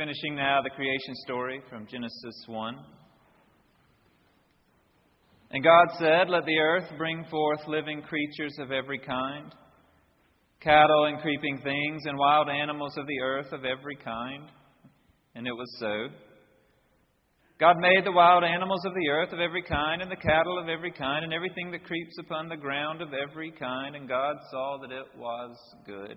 finishing now the creation story from Genesis 1. And God said, Let the earth bring forth living creatures of every kind, cattle and creeping things, and wild animals of the earth of every kind. And it was so. God made the wild animals of the earth of every kind, and the cattle of every kind, and everything that creeps upon the ground of every kind. And God saw that it was good.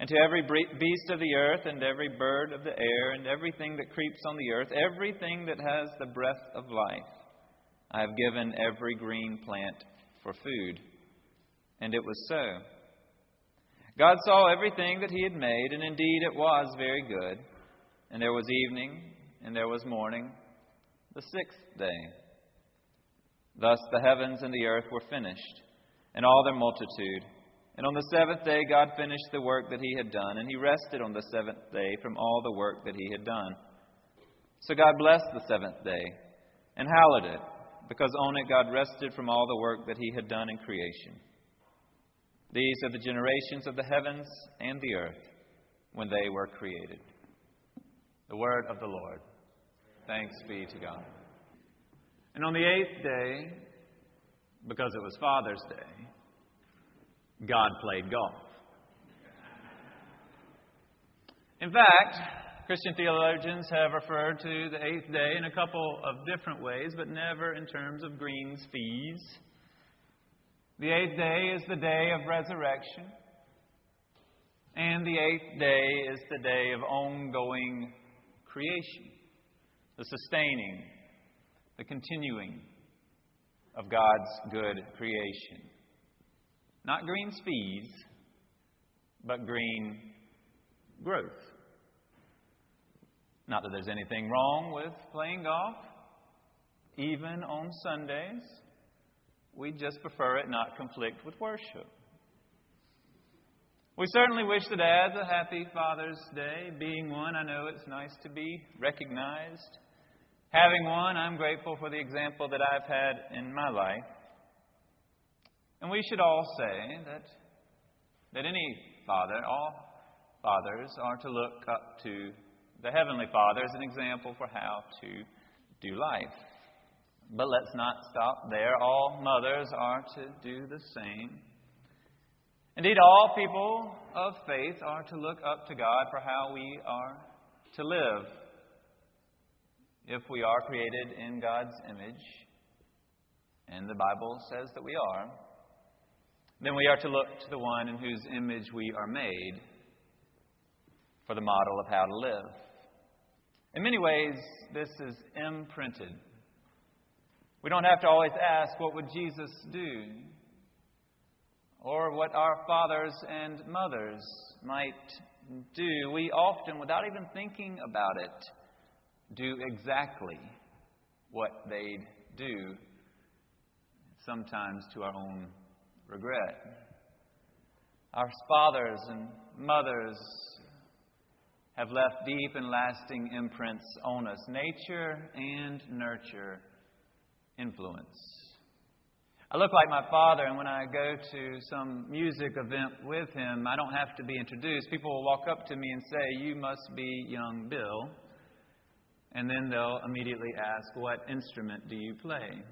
And to every beast of the earth, and every bird of the air, and everything that creeps on the earth, everything that has the breath of life, I have given every green plant for food. And it was so. God saw everything that He had made, and indeed it was very good. And there was evening, and there was morning, the sixth day. Thus the heavens and the earth were finished, and all their multitude. And on the seventh day, God finished the work that He had done, and He rested on the seventh day from all the work that He had done. So God blessed the seventh day and hallowed it, because on it God rested from all the work that He had done in creation. These are the generations of the heavens and the earth when they were created. The word of the Lord. Thanks be to God. And on the eighth day, because it was Father's Day, God played golf. In fact, Christian theologians have referred to the eighth day in a couple of different ways, but never in terms of greens fees. The eighth day is the day of resurrection, and the eighth day is the day of ongoing creation, the sustaining, the continuing of God's good creation. Not green speeds, but green growth. Not that there's anything wrong with playing golf, even on Sundays. We just prefer it not conflict with worship. We certainly wish the dads a happy Father's Day. Being one, I know it's nice to be recognized. Having one, I'm grateful for the example that I've had in my life. And we should all say that, that any father, all fathers, are to look up to the Heavenly Father as an example for how to do life. But let's not stop there. All mothers are to do the same. Indeed, all people of faith are to look up to God for how we are to live. If we are created in God's image, and the Bible says that we are, then we are to look to the one in whose image we are made for the model of how to live. In many ways, this is imprinted. We don't have to always ask, what would Jesus do? Or what our fathers and mothers might do. We often, without even thinking about it, do exactly what they'd do, sometimes to our own regret. Our fathers and mothers have left deep and lasting imprints on us nature and nurture influence. I look like my father, and when I go to some music event with him, I don't have to be introduced. People will walk up to me and say, You must be young Bill. And then they'll immediately ask, What instrument do you play?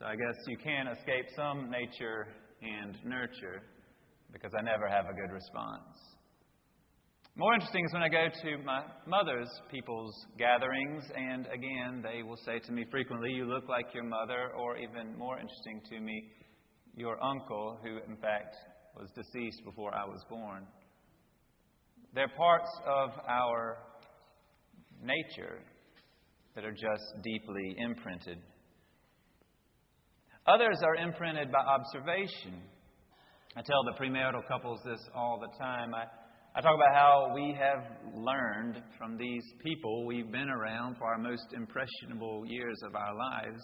So I guess you can escape some nature and nurture because I never have a good response. More interesting is when I go to my mother's people's gatherings, and again, they will say to me frequently, You look like your mother, or even more interesting to me, your uncle, who in fact was deceased before I was born. They're parts of our nature that are just deeply imprinted. Others are imprinted by observation. I tell the premarital couples this all the time. I, I talk about how we have learned from these people we've been around for our most impressionable years of our lives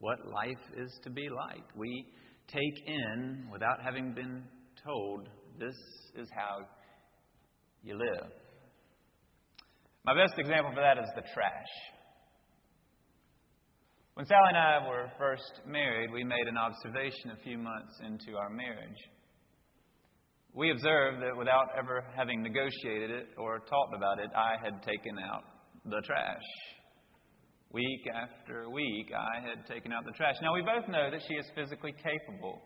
what life is to be like. We take in, without having been told, this is how you live. My best example for that is the trash. When Sally and I were first married, we made an observation a few months into our marriage. We observed that without ever having negotiated it or talked about it, I had taken out the trash. Week after week, I had taken out the trash. Now, we both know that she is physically capable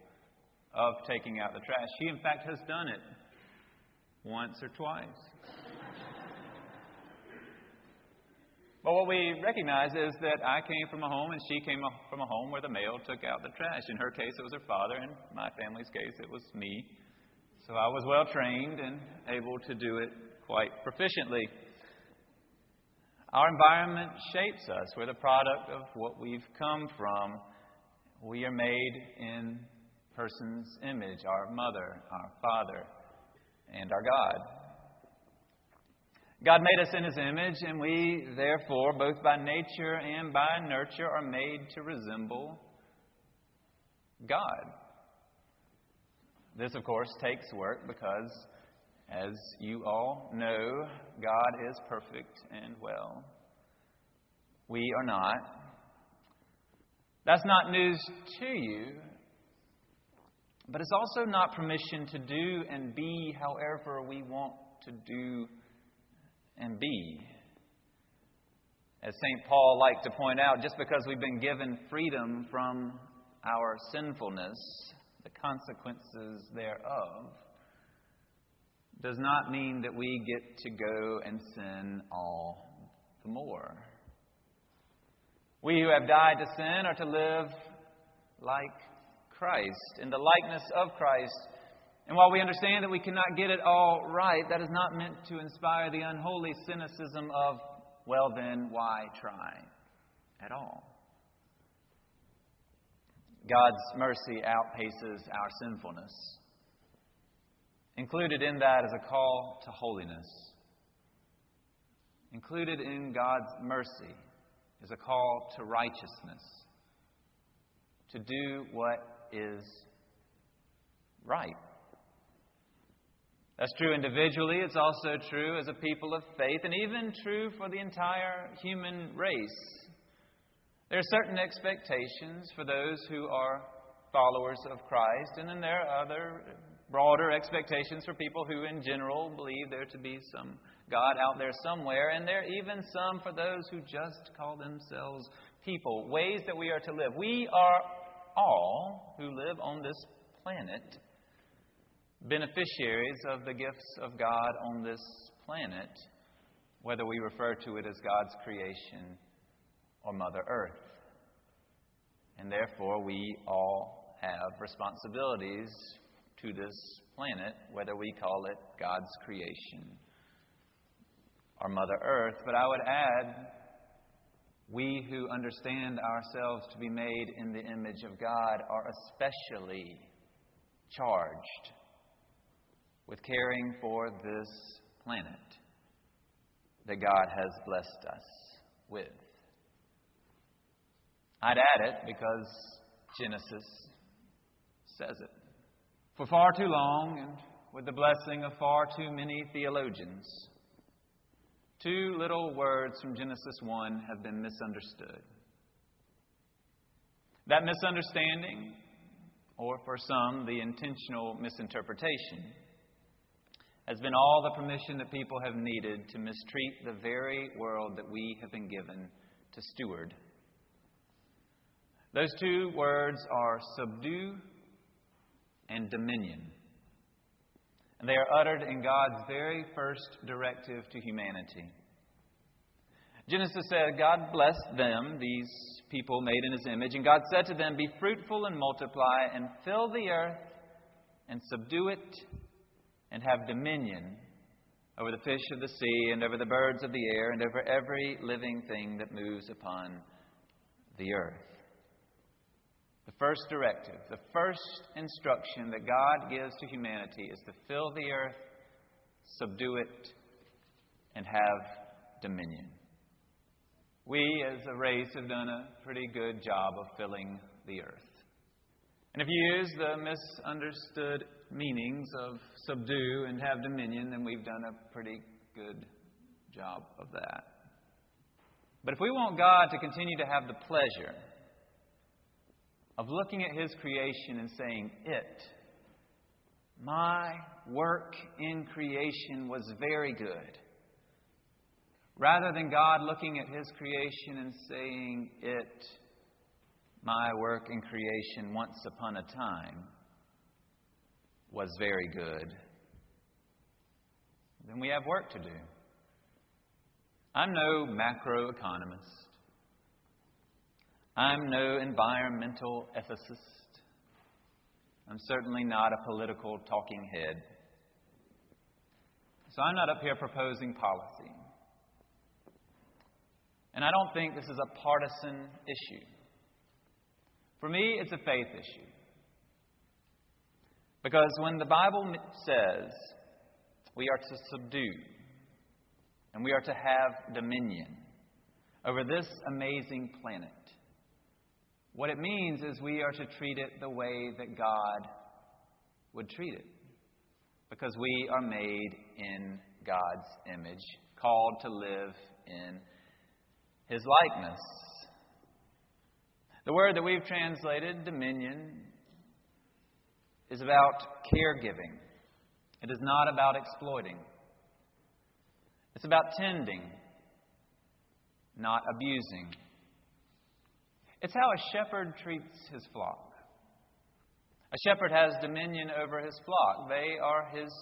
of taking out the trash. She, in fact, has done it once or twice. But what we recognize is that I came from a home and she came from a home where the male took out the trash. In her case, it was her father. In my family's case, it was me. So I was well trained and able to do it quite proficiently. Our environment shapes us. We're the product of what we've come from. We are made in person's image our mother, our father, and our God. God made us in His image, and we, therefore, both by nature and by nurture, are made to resemble God. This, of course, takes work because, as you all know, God is perfect and well. We are not. That's not news to you, but it's also not permission to do and be however we want to do and be. As St. Paul liked to point out, just because we've been given freedom from our sinfulness, the consequences thereof, does not mean that we get to go and sin all the more. We who have died to sin are to live like Christ, in the likeness of Christ. And while we understand that we cannot get it all right, that is not meant to inspire the unholy cynicism of, well, then, why try at all? God's mercy outpaces our sinfulness. Included in that is a call to holiness. Included in God's mercy is a call to righteousness, to do what is right. That's true individually, it's also true as a people of faith, and even true for the entire human race. There are certain expectations for those who are followers of Christ, and then there are other broader expectations for people who, in general, believe there to be some God out there somewhere, and there are even some for those who just call themselves people, ways that we are to live. We are all who live on this planet beneficiaries of the gifts of God on this planet, whether we refer to it as God's creation or Mother Earth. And therefore, we all have responsibilities to this planet, whether we call it God's creation or Mother Earth. But I would add, we who understand ourselves to be made in the image of God are especially charged with caring for this planet that God has blessed us with. I'd add it because Genesis says it. For far too long, and with the blessing of far too many theologians, two little words from Genesis 1 have been misunderstood. That misunderstanding, or for some, the intentional misinterpretation, has been all the permission that people have needed to mistreat the very world that we have been given to steward those two words are subdue and dominion. And they are uttered in God's very first directive to humanity. Genesis said, God blessed them, these people made in his image, and God said to them, Be fruitful and multiply, and fill the earth, and subdue it, and have dominion over the fish of the sea, and over the birds of the air, and over every living thing that moves upon the earth. The first directive, the first instruction that God gives to humanity is to fill the earth, subdue it, and have dominion. We, as a race, have done a pretty good job of filling the earth. And if you use the misunderstood meanings of subdue and have dominion, then we've done a pretty good job of that. But if we want God to continue to have the pleasure of looking at His creation and saying, It, my work in creation was very good, rather than God looking at His creation and saying, It, my work in creation once upon a time was very good, then we have work to do. I'm no macroeconomist. I'm no environmental ethicist. I'm certainly not a political talking head. So I'm not up here proposing policy. And I don't think this is a partisan issue. For me, it's a faith issue. Because when the Bible says we are to subdue and we are to have dominion over this amazing planet, what it means is we are to treat it the way that God would treat it. Because we are made in God's image, called to live in his likeness. The word that we've translated, dominion, is about caregiving. It is not about exploiting. It's about tending, not abusing. It's how a shepherd treats his flock. A shepherd has dominion over his flock, they are his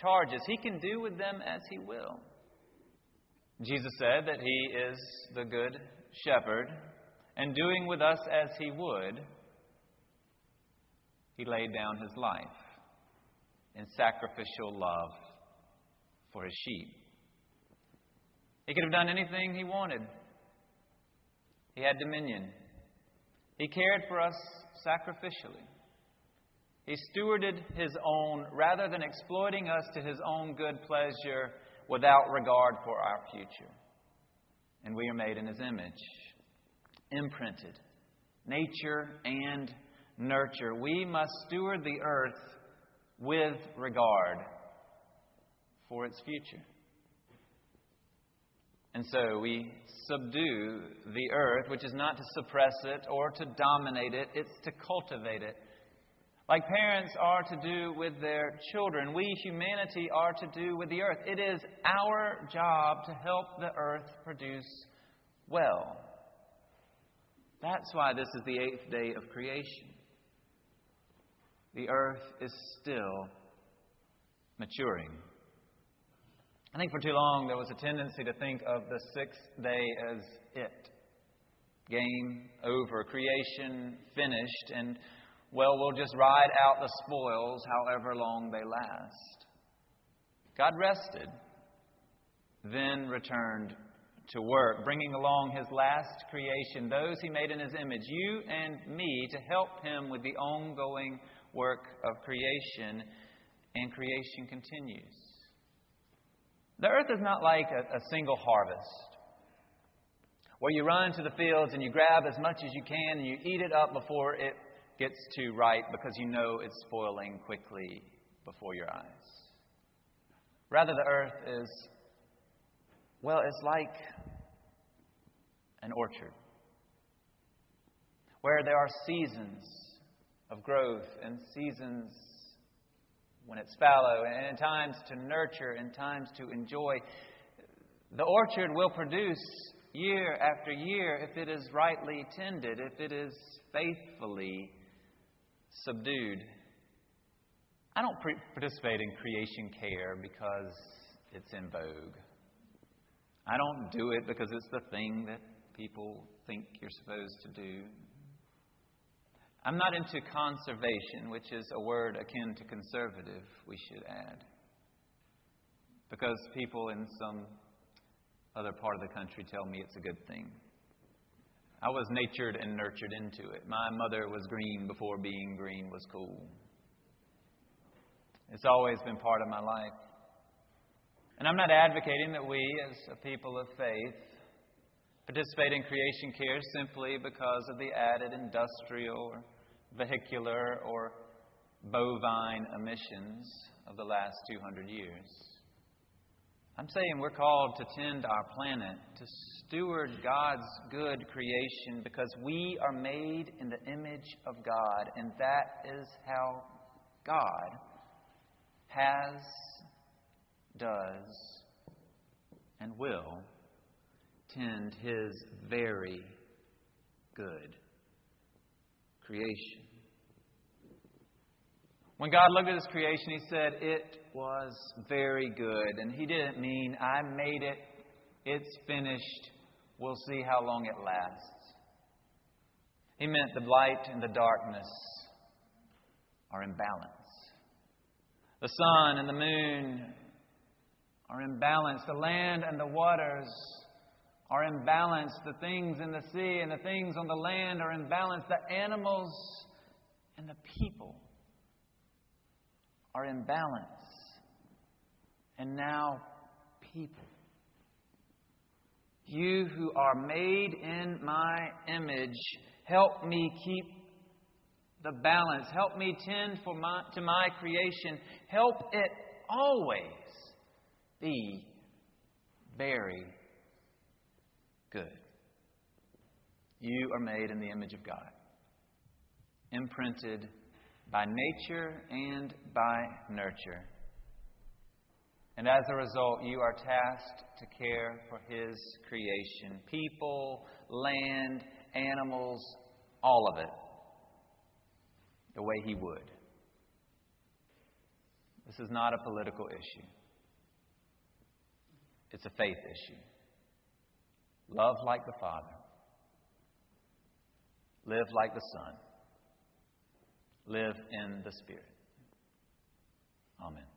charges. He can do with them as he will. Jesus said that he is the good shepherd, and doing with us as he would, he laid down his life in sacrificial love for his sheep. He could have done anything he wanted. He had dominion. He cared for us sacrificially. He stewarded his own rather than exploiting us to his own good pleasure without regard for our future. And we are made in his image, imprinted, nature and nurture. We must steward the earth with regard for its future. And so we subdue the earth, which is not to suppress it or to dominate it, it's to cultivate it like parents are to do with their children, we, humanity, are to do with the earth. It is our job to help the earth produce well. That's why this is the eighth day of creation. The earth is still maturing. I think for too long there was a tendency to think of the sixth day as it. Game over, creation finished, and well, we'll just ride out the spoils however long they last. God rested, then returned to work, bringing along his last creation, those he made in his image, you and me, to help him with the ongoing work of creation, and creation continues. The earth is not like a, a single harvest where you run to the fields and you grab as much as you can and you eat it up before it gets too ripe because you know it's spoiling quickly before your eyes. Rather, the earth is, well, it's like an orchard where there are seasons of growth and seasons when it's fallow, and times to nurture and times to enjoy. The orchard will produce year after year if it is rightly tended, if it is faithfully subdued. I don't pre- participate in creation care because it's in vogue. I don't do it because it's the thing that people think you're supposed to do. I'm not into conservation, which is a word akin to conservative, we should add. Because people in some other part of the country tell me it's a good thing. I was natured and nurtured into it. My mother was green before being green was cool. It's always been part of my life. And I'm not advocating that we, as a people of faith, participate in creation care simply because of the added industrial or vehicular or bovine emissions of the last 200 years. I'm saying we're called to tend our planet, to steward God's good creation because we are made in the image of God, and that is how God has, does, and will tend His very good creation. When God looked at His creation, He said, It was very good. And He didn't mean, I made it, it's finished, we'll see how long it lasts. He meant the light and the darkness are in balance. The sun and the moon are in balance. The land and the waters are in balance. The things in the sea and the things on the land are in balance. The animals and the people are in balance. And now, people. You who are made in my image, help me keep the balance. Help me tend for my, to my creation. Help it always be very good. You are made in the image of God, imprinted by nature and by nurture. And as a result, you are tasked to care for His creation people, land, animals, all of it the way He would. This is not a political issue, it's a faith issue. Love like the Father, live like the Son, live in the Spirit. Amen.